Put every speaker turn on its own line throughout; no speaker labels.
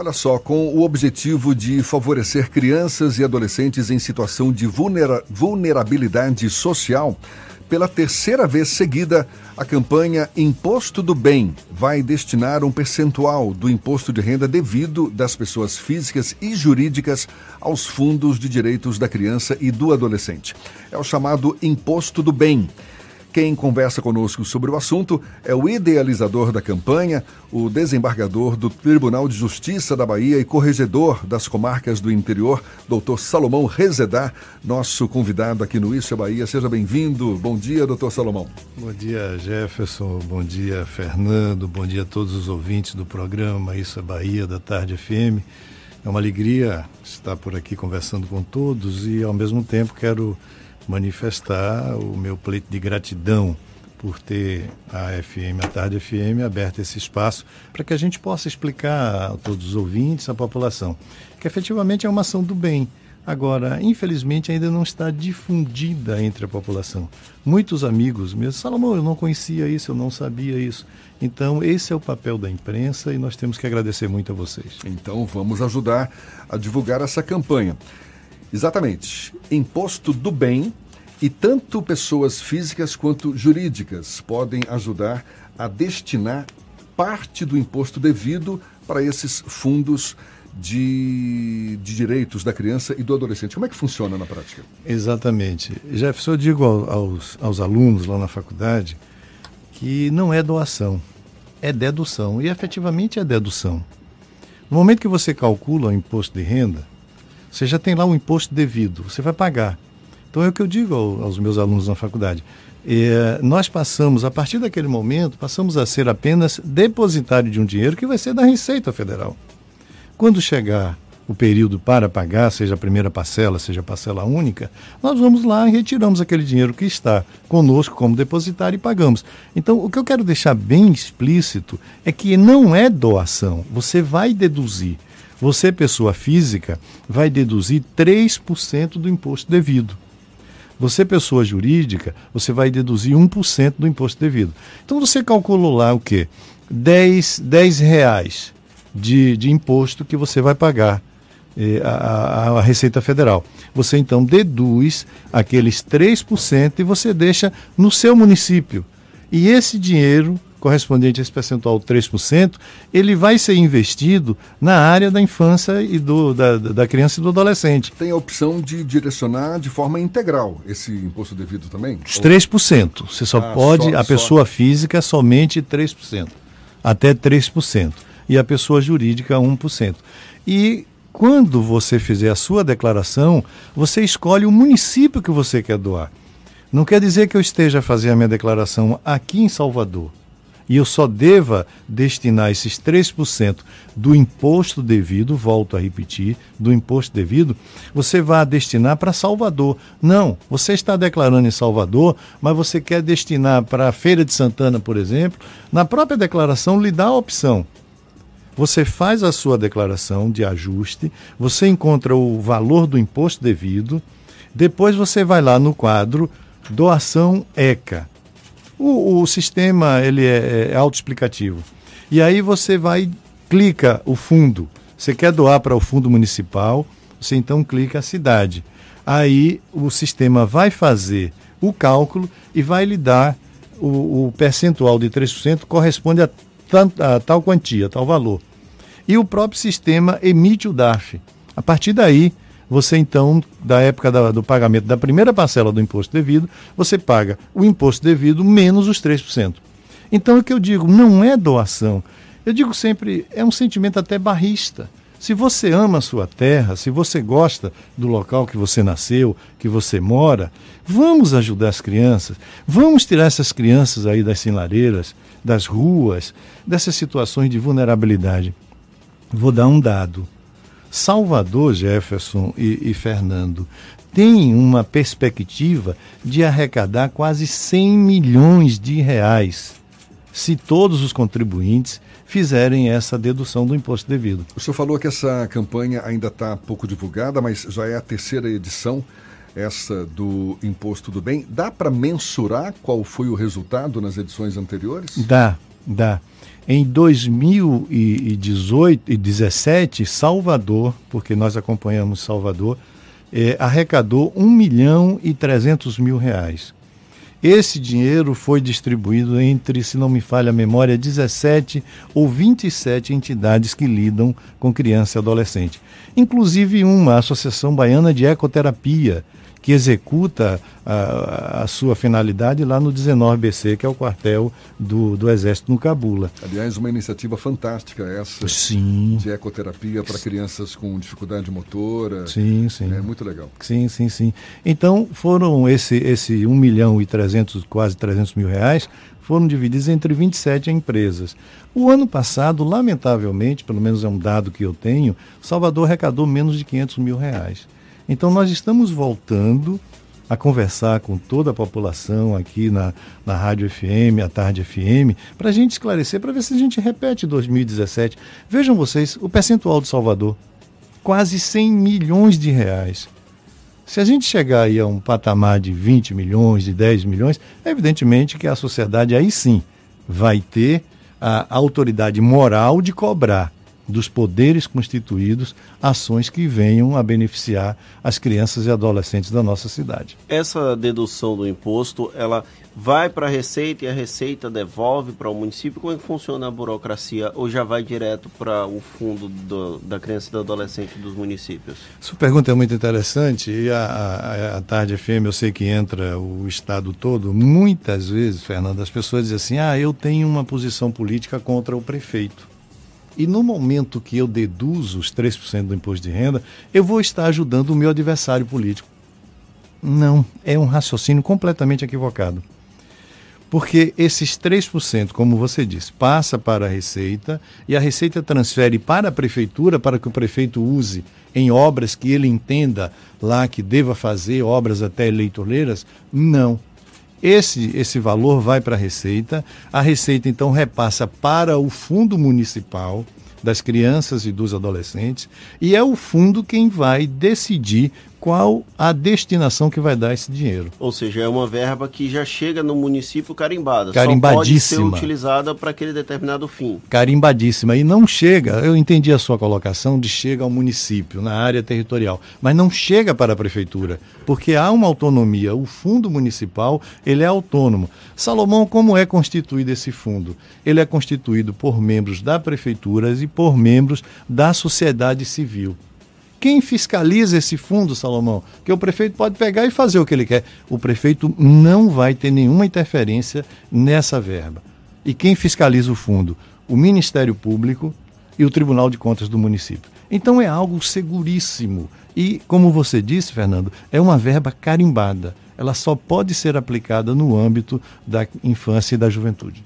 Olha só, com o objetivo de favorecer crianças e adolescentes em situação de vulnera vulnerabilidade social, pela terceira vez seguida, a campanha Imposto do Bem vai destinar um percentual do imposto de renda devido das pessoas físicas e jurídicas aos fundos de direitos da criança e do adolescente. É o chamado Imposto do Bem. Quem conversa conosco sobre o assunto é o idealizador da campanha, o desembargador do Tribunal de Justiça da Bahia e corregedor das comarcas do interior, doutor Salomão Rezedá, nosso convidado aqui no Isso é Bahia. Seja bem-vindo. Bom dia, doutor Salomão.
Bom dia, Jefferson. Bom dia, Fernando. Bom dia a todos os ouvintes do programa Isso é Bahia, da Tarde FM. É uma alegria estar por aqui conversando com todos e, ao mesmo tempo, quero manifestar o meu pleito de gratidão por ter a FM, a Tarde FM, aberto esse espaço para que a gente possa explicar a todos os ouvintes, a população, que efetivamente é uma ação do bem. Agora, infelizmente, ainda não está difundida entre a população. Muitos amigos meus, Salomão, eu não conhecia isso, eu não sabia isso. Então, esse é o papel da imprensa e nós temos que agradecer muito a vocês.
Então, vamos ajudar a divulgar essa campanha. Exatamente. Imposto do bem e tanto pessoas físicas quanto jurídicas podem ajudar a destinar parte do imposto devido para esses fundos de, de, direitos da criança e do adolescente. Como é que funciona na prática?
Exatamente. Jefferson, eu digo aos, aos alunos lá na faculdade que não é doação, é dedução. E efetivamente é dedução. No momento que você calcula o imposto de renda, você já tem lá o imposto devido, você vai pagar. Então é o que eu digo aos meus alunos na faculdade. É, nós passamos, a partir daquele momento, passamos a ser apenas depositário de um dinheiro que vai ser da Receita Federal. Quando chegar o período para pagar, seja a primeira parcela, seja a parcela única, nós vamos lá e retiramos aquele dinheiro que está conosco como depositário e pagamos. Então, o que eu quero deixar bem explícito é que não é doação, você vai deduzir. Você, pessoa física, vai deduzir 3% do imposto devido. Você, pessoa jurídica, você vai deduzir 1% do imposto devido. Então você calculou lá o quê? 10, 10 reais de, de imposto que você vai pagar eh, a, a, Receita Federal. Você então deduz aqueles 3% e você deixa no seu município. E esse dinheiro correspondente a esse percentual 3%, ele vai ser investido na área da infância e do, da, da criança e do adolescente.
Tem a opção de direcionar de forma integral esse imposto devido também?
Os 3%. Você só ah, pode, só, a pessoa só... física, somente 3%. Até 3%. E a pessoa jurídica, 1%. E quando você fizer a sua declaração, você escolhe o município que você quer doar. Não quer dizer que eu esteja a fazer a minha declaração aqui em Salvador e eu só deva destinar esses 3% do imposto devido, volto a repetir, do imposto devido, você vai destinar para Salvador. Não, você está declarando em Salvador, mas você quer destinar para a Feira de Santana, por exemplo, na própria declaração lhe dá a opção. Você faz a sua declaração de ajuste, você encontra o valor do imposto devido, depois você vai lá no quadro doação ECA. O, o sistema ele é, é autoexplicativo. E aí você vai, clica o fundo. Você quer doar para o fundo municipal, você então clica a cidade. Aí o sistema vai fazer o cálculo e vai lhe dar o, o percentual de 3% corresponde a, a tal quantia, a tal valor. E o próprio sistema emite o DARF. A partir daí, você então, da época da, do pagamento da primeira parcela do imposto devido, você paga o imposto devido menos os 3%. Então, o que eu digo, não é doação. Eu digo sempre, é um sentimento até barrista. Se você ama a sua terra, se você gosta do local que você nasceu, que você mora, vamos ajudar as crianças. Vamos tirar essas crianças aí das sinaleiras, das ruas, dessas situações de vulnerabilidade. Vou dar um dado. Salvador, Jefferson e, e Fernando, tem uma perspectiva de arrecadar quase 100 milhões de reais se todos os contribuintes fizerem essa dedução do imposto devido.
O senhor falou que essa campanha ainda está pouco divulgada, mas já é a terceira edição essa do Imposto do Bem. Dá para mensurar qual foi o resultado nas edições anteriores?
Dá, dá. Em 2018 e 2017, Salvador, porque nós acompanhamos Salvador, é, arrecadou 1 milhão e 300 mil reais. Esse dinheiro foi distribuído entre, se não me falha a memória, 17 ou 27 entidades que lidam com criança e adolescente. Inclusive uma, a Associação Baiana de Ecoterapia, que executa a, a, sua finalidade lá no 19BC, que é o quartel do, do Exército no Cabula.
Aliás, uma iniciativa fantástica essa.
Sim.
De ecoterapia para crianças com dificuldade motora.
Sim, sim.
É muito legal.
Sim, sim, sim. Então, foram esse, esse 1 milhão e 300, quase 300 mil reais, foram divididos entre 27 empresas. O ano passado, lamentavelmente, pelo menos é um dado que eu tenho, Salvador arrecadou menos de 500 mil reais. Então, nós estamos voltando a conversar com toda a população aqui na, na Rádio FM, à Tarde FM, para a gente esclarecer, para ver se a gente repete 2017. Vejam vocês, o percentual de Salvador, quase 100 milhões de reais. Se a gente chegar aí a um patamar de 20 milhões, de 10 milhões, é evidentemente que a sociedade aí sim vai ter a autoridade moral de cobrar dos poderes constituídos ações que venham a beneficiar as crianças e adolescentes da nossa cidade.
Essa dedução do imposto, ela vai para a Receita e a Receita devolve para o município? Como é que funciona a burocracia? Ou já vai direto para o fundo do, da criança e do adolescente dos municípios?
Sua pergunta é muito interessante e a, a, a Tarde FM eu sei que entra o Estado todo. Muitas vezes, Fernando, as pessoas dizem assim, ah, eu tenho uma posição política contra o prefeito. E no momento que eu deduzo os 3% do imposto de renda, eu vou estar ajudando o meu adversário político. Não, é um raciocínio completamente equivocado. Porque esses 3%, como você disse, passa para a Receita e a Receita transfere para a Prefeitura para que o prefeito use em obras que ele entenda lá que deva fazer, obras até eleitoreiras? Não. Esse, esse valor vai para a Receita, a Receita então repassa para o Fundo Municipal das Crianças e dos Adolescentes, e é o fundo quem vai decidir qual a destinação que vai dar esse dinheiro.
Ou seja, é uma verba que já chega no município carimbada.
Carimbadíssima.
Só pode ser utilizada para aquele determinado fim.
Carimbadíssima. E não chega, eu entendi a sua colocação de chega ao município, na área territorial, mas não chega para a prefeitura, porque há uma autonomia. O fundo municipal, ele é autônomo. Salomão, como é constituído esse fundo? Ele é constituído por membros da prefeitura e por membros da sociedade civil. Quem fiscaliza esse fundo, Salomão? Que o prefeito pode pegar e fazer o que ele quer. O prefeito não vai ter nenhuma interferência nessa verba. E quem fiscaliza o fundo? O Ministério Público e o Tribunal de Contas do município. Então é algo seguríssimo. E, como você disse, Fernando, é uma verba carimbada. Ela só pode ser aplicada no âmbito da infância e da juventude.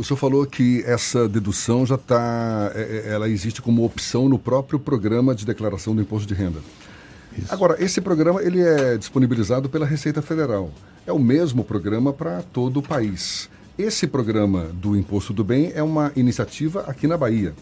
O senhor falou que essa dedução já está, é, é, ela existe como opção no próprio programa de declaração do imposto de renda. Isso. Agora, esse programa ele é disponibilizado pela Receita Federal. É o mesmo programa para todo o país. Esse programa do Imposto do Bem é uma iniciativa aqui na Bahia.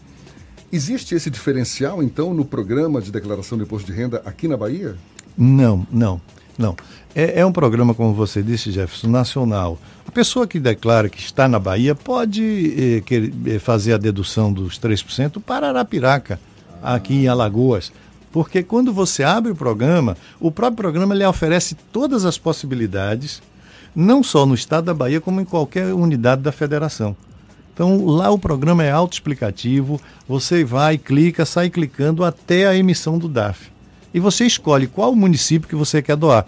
Existe esse diferencial, então, no programa de declaração do imposto de renda aqui na Bahia?
Não, não. Não. É, é, um programa, como você disse, Jefferson, nacional. A pessoa que declara que está na Bahia pode eh, eh, fazer a dedução dos 3% para Arapiraca, aqui em Alagoas. Porque quando você abre o programa, o próprio programa lhe oferece todas as possibilidades, não só no estado da Bahia, como em qualquer unidade da federação. Então lá o programa é autoexplicativo, você vai, clica, sai clicando até a emissão do DAF e você escolhe qual município que você quer doar.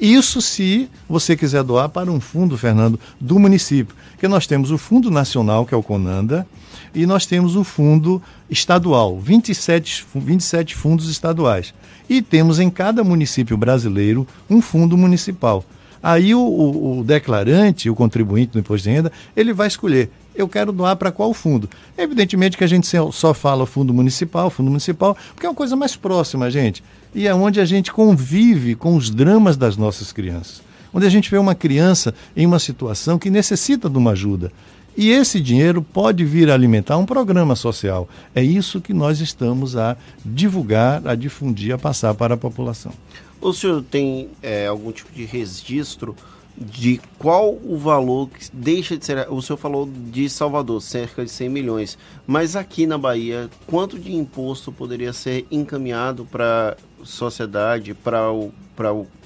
Isso se você quiser doar para um fundo, Fernando, do município. Porque nós temos o Fundo Nacional, que é o Conanda, e nós temos o fundo estadual, 27, 27 fundos estaduais. E temos em cada município brasileiro um fundo municipal. Aí o, o, o declarante, o contribuinte do imposto de renda, ele vai escolher eu quero doar para qual fundo? Evidentemente que a gente só fala fundo municipal, fundo municipal, porque é uma coisa mais próxima, gente. E é onde a gente convive com os dramas das nossas crianças. Onde a gente vê uma criança em uma situação que necessita de uma ajuda. E esse dinheiro pode vir a alimentar um programa social. É isso que nós estamos a divulgar, a difundir, a passar para a população.
O senhor tem é, algum tipo de registro de qual o valor que deixa de ser. O senhor falou de Salvador, cerca de 100 milhões. Mas aqui na Bahia, quanto de imposto poderia ser encaminhado para a sociedade, para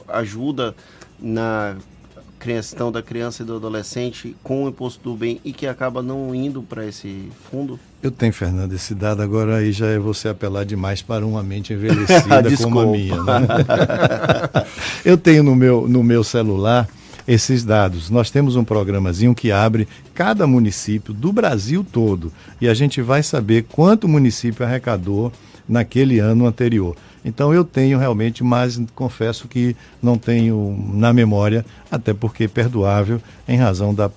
ajuda na questão da criança e do adolescente com o imposto do bem e que acaba não indo para esse fundo?
Eu tenho, Fernando, esse dado agora aí já é você apelar demais para uma mente envelhecida como a minha. Né? Eu tenho no meu, no meu celular esses dados. Nós temos um programazinho que abre cada município do Brasil todo e a gente vai saber quanto município arrecadou naquele ano anterior. Então eu tenho realmente, mas confesso que não tenho na memória, até porque é perdoável em razão da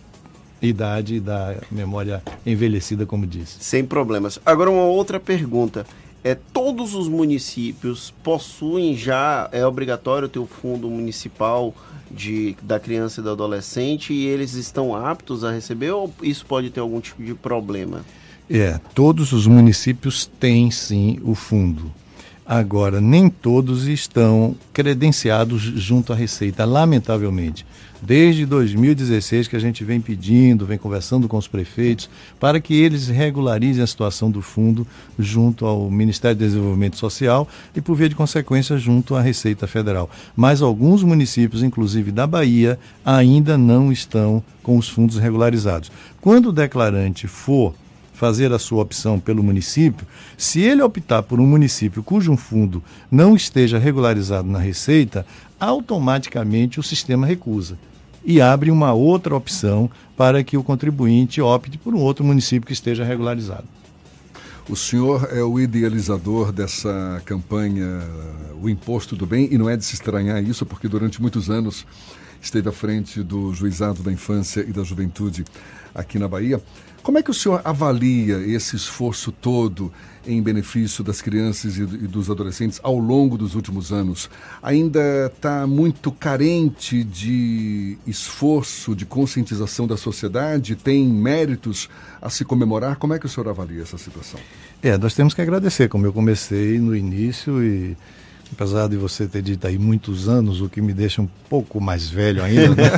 idade e da memória envelhecida, como disse.
Sem problemas. Agora uma outra pergunta é, todos os municípios possuem já, é obrigatório ter o fundo municipal de, da criança e do adolescente e eles estão aptos a receber ou isso pode ter algum tipo de problema?
É, todos os municípios têm sim o fundo. Agora, nem todos estão credenciados junto à Receita, lamentavelmente desde 2016 que a gente vem pedindo, vem conversando com os prefeitos, para que eles regularizem a situação do fundo junto ao Ministério do Desenvolvimento Social e, por via de consequência, junto à Receita Federal. Mas alguns municípios, inclusive da Bahia, ainda não estão com os fundos regularizados. Quando o declarante for fazer a sua opção pelo município, se ele optar por um município cujo fundo não esteja regularizado na Receita, automaticamente o sistema recusa e abre uma outra opção para que o contribuinte opte por um outro município que esteja regularizado.
O senhor é o idealizador dessa campanha, o Imposto do Bem, e não é de se estranhar isso, porque durante muitos anos esteve à frente do Juizado da Infância e da Juventude aqui na Bahia. Como é que o senhor avalia esse esforço todo em benefício das crianças e dos adolescentes ao longo dos últimos anos? Ainda está muito carente de esforço, de conscientização da sociedade? Tem méritos a se comemorar? Como é que o senhor avalia essa situação?
É, nós temos que agradecer, como eu comecei no início e apesar de você ter dito aí muitos anos, o que me deixa um pouco mais velho ainda. Né?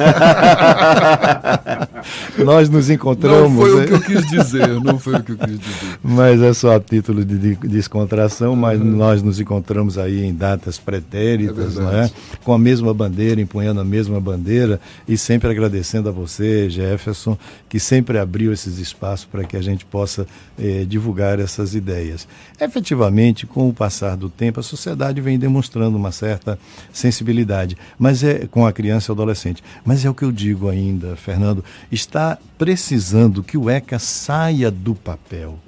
Nós nos encontramos.
Não foi né? o que eu quis dizer, não foi o que eu quis dizer.
Mas é só a título de, de descontração, mas uhum. nós nos encontramos aí em datas pretéritas, é não é? Com a mesma bandeira, empunhando a mesma bandeira e sempre agradecendo a você, Jefferson, que sempre abriu esses espaços para que a gente possa eh, divulgar essas ideias. Efetivamente, com o passar do tempo, a sociedade vem demonstrando uma certa sensibilidade, mas é com a criança e o adolescente. Mas é o que eu digo ainda, Fernando, está precisando que o ECA saia do papel.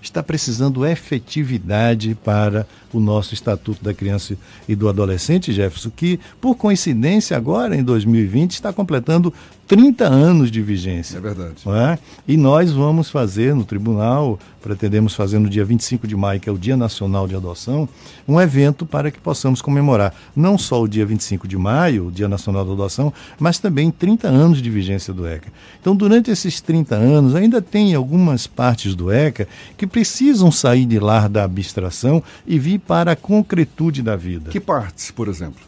Está precisando efetividade para o nosso Estatuto da Criança e do Adolescente, Jefferson, que, por coincidência, agora em 2020, está completando 30 anos de vigência.
É verdade.
É? E nós vamos fazer no tribunal, pretendemos fazer no dia 25 de maio, que é o Dia Nacional de Adoção, um evento para que possamos comemorar não só o dia 25 de maio, o Dia Nacional da Adoção, mas também 30 anos de vigência do ECA. Então, durante esses 30 anos, ainda tem algumas partes do ECA que precisam sair de lá da abstração e vir para a concretude da vida.
Que partes, por exemplo?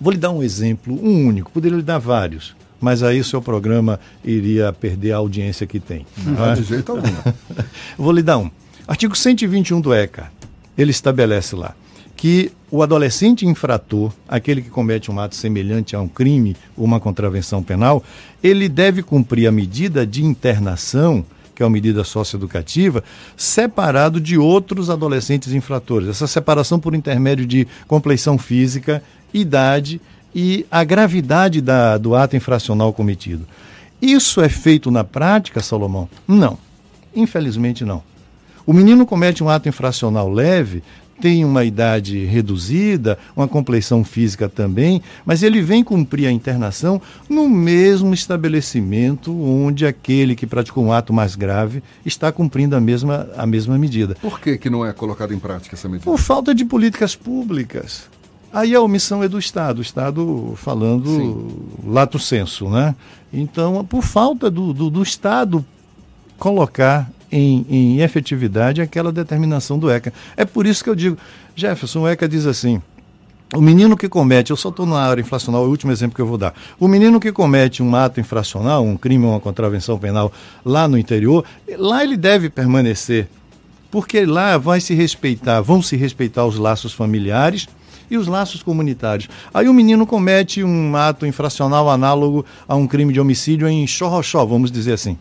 Vou lhe dar um exemplo, um único, poderia lhe dar vários mas aí o seu programa iria perder a audiência que tem.
Não, é? de jeito algum.
Vou lhe dar um. Artigo 121 do ECA, ele estabelece lá que o adolescente infrator, aquele que comete um ato semelhante a um crime ou uma contravenção penal, ele deve cumprir a medida de internação, que é uma medida socioeducativa, separado de outros adolescentes infratores. Essa separação por intermédio de compleição física, idade e a gravidade da, do ato infracional cometido. Isso é feito na prática, Salomão? Não. Infelizmente não. O menino comete um ato infracional leve, tem uma idade reduzida, uma compleição física também, mas ele vem cumprir a internação no mesmo estabelecimento onde aquele que praticou um ato mais grave está cumprindo a mesma, a mesma medida.
Por que, que não é colocado em prática essa medida?
Por falta de políticas públicas. Aí a omissão é do Estado, o Estado falando Sim. lato senso, né? Então, por falta do, do, do Estado colocar em, em, efetividade aquela determinação do ECA. É por isso que eu digo, Jefferson, o ECA diz assim, o menino que comete, eu só estou na área infracional, é o último exemplo que eu vou dar. O menino que comete um ato infracional, um crime, uma contravenção penal lá no interior, lá ele deve permanecer, porque lá vai se respeitar, vão se respeitar os laços familiares e os laços comunitários. Aí o menino comete um ato infracional análogo a um crime de homicídio em Xorroxó, vamos dizer assim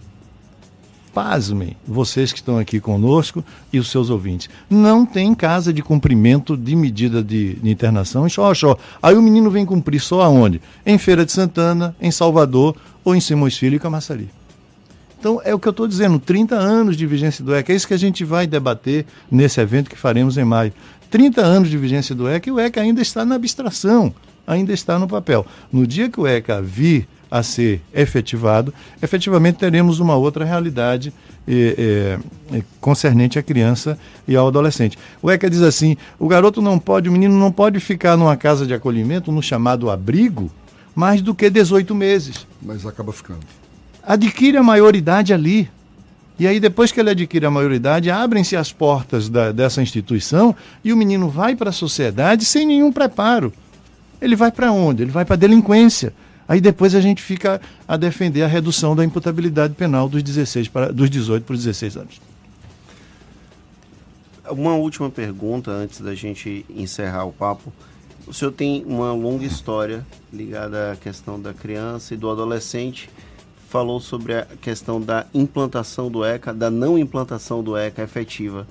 pasmem, vocês que estão aqui conosco e os seus ouvintes. Não tem casa de cumprimento de medida de, de internação em Xoxó. Aí o menino vem cumprir só aonde? Em Feira de Santana, em Salvador ou em Simões Filho e Camaçari. Então, é o que eu estou dizendo, 30 anos de vigência do ECA. É isso que a gente vai debater nesse evento que faremos em maio. 30 anos de vigência do ECA e o ECA ainda está na abstração, ainda está no papel. No dia que o ECA vir a ser efetivado, efetivamente teremos uma outra realidade é, é, concernente à criança e ao adolescente. O ECA diz assim: o garoto não pode, o menino não pode ficar numa casa de acolhimento, no chamado abrigo, mais do que 18 meses.
Mas acaba ficando.
Adquire a maioridade ali. E aí, depois que ele adquire a maioridade, abrem-se as portas da, dessa instituição e o menino vai para a sociedade sem nenhum preparo. Ele vai para onde? Ele vai para a delinquência. Aí depois a gente fica a defender a redução da imputabilidade penal dos, 16 para, dos 18 para os 16 anos.
Uma última pergunta antes da gente encerrar o papo. O senhor tem uma longa história ligada à questão da criança e do adolescente. Falou sobre a questão da implantação do ECA, da não implantação do ECA efetiva.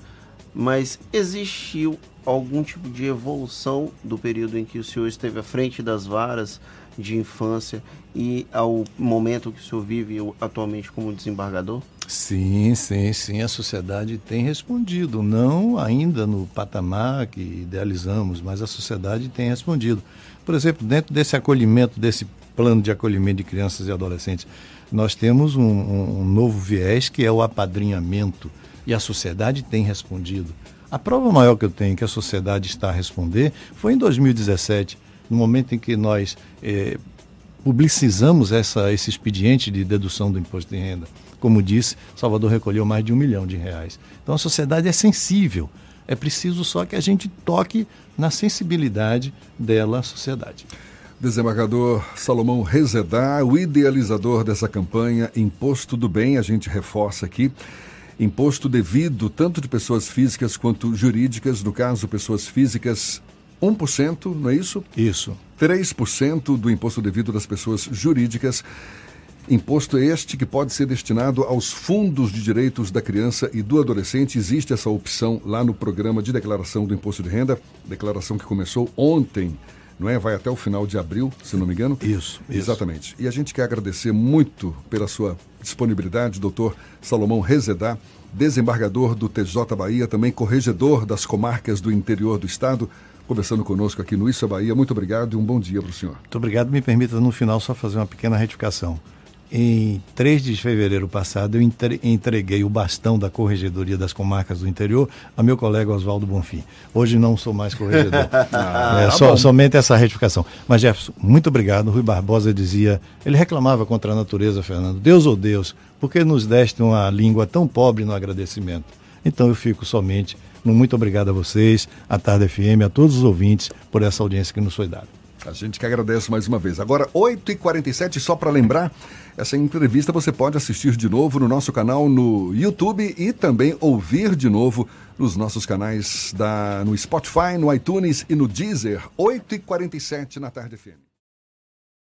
Mas existiu algum tipo de evolução do período em que o senhor esteve à frente das varas de infância e ao momento que o senhor vive atualmente como desembargador?
Sim, sim, sim. A sociedade tem respondido. Não ainda no patamar que idealizamos, mas a sociedade tem respondido. Por exemplo, dentro desse acolhimento, desse plano de acolhimento de crianças e adolescentes, nós temos um, um, novo viés que é o apadrinhamento. E a sociedade tem respondido. A prova maior que eu tenho que a sociedade está a responder foi em 2017 no momento em que nós eh, publicizamos essa, esse expediente de dedução do imposto de renda, como disse, Salvador recolheu mais de um milhão de reais. Então a sociedade é sensível. É preciso só que a gente toque na sensibilidade dela à sociedade.
Desembargador Salomão Rezedá, o idealizador dessa campanha Imposto do Bem, a gente reforça aqui. Imposto devido tanto de pessoas físicas quanto jurídicas, no caso, pessoas físicas 1%, não é isso?
Isso.
3% do imposto devido das pessoas jurídicas. Imposto este que pode ser destinado aos fundos de direitos da criança e do adolescente. Existe essa opção lá no programa de declaração do imposto de renda, declaração que começou ontem, não é? Vai até o final de abril, se não me engano.
Isso,
isso. Exatamente. E a gente quer agradecer muito pela sua disponibilidade, doutor Salomão Rezedá, desembargador do TJ Bahia, também corregedor das comarcas do interior do estado conversando conosco aqui no Isso é Bahia. Muito obrigado e um bom dia para o senhor.
Muito obrigado. Me permita, no final, só fazer uma pequena retificação. Em 3 de fevereiro passado, eu entreguei o bastão da Corregedoria das Comarcas do Interior a meu colega Oswaldo Bonfim. Hoje não sou mais corregedor. ah, é, tá só, somente essa retificação. Mas, Jefferson, muito obrigado. Rui Barbosa dizia, ele reclamava contra a natureza, Fernando. Deus ou oh Deus, por que nos deste uma língua tão pobre no agradecimento? Então eu fico somente muito obrigado a vocês, a Tarde FM, a todos os ouvintes por essa audiência que nos foi dada.
A gente que agradece mais uma vez. Agora, 8h47, só para lembrar, essa entrevista você pode assistir de novo no nosso canal no YouTube e também ouvir de novo nos nossos canais da, no Spotify, no iTunes e no Deezer. 8h47 na Tarde FM.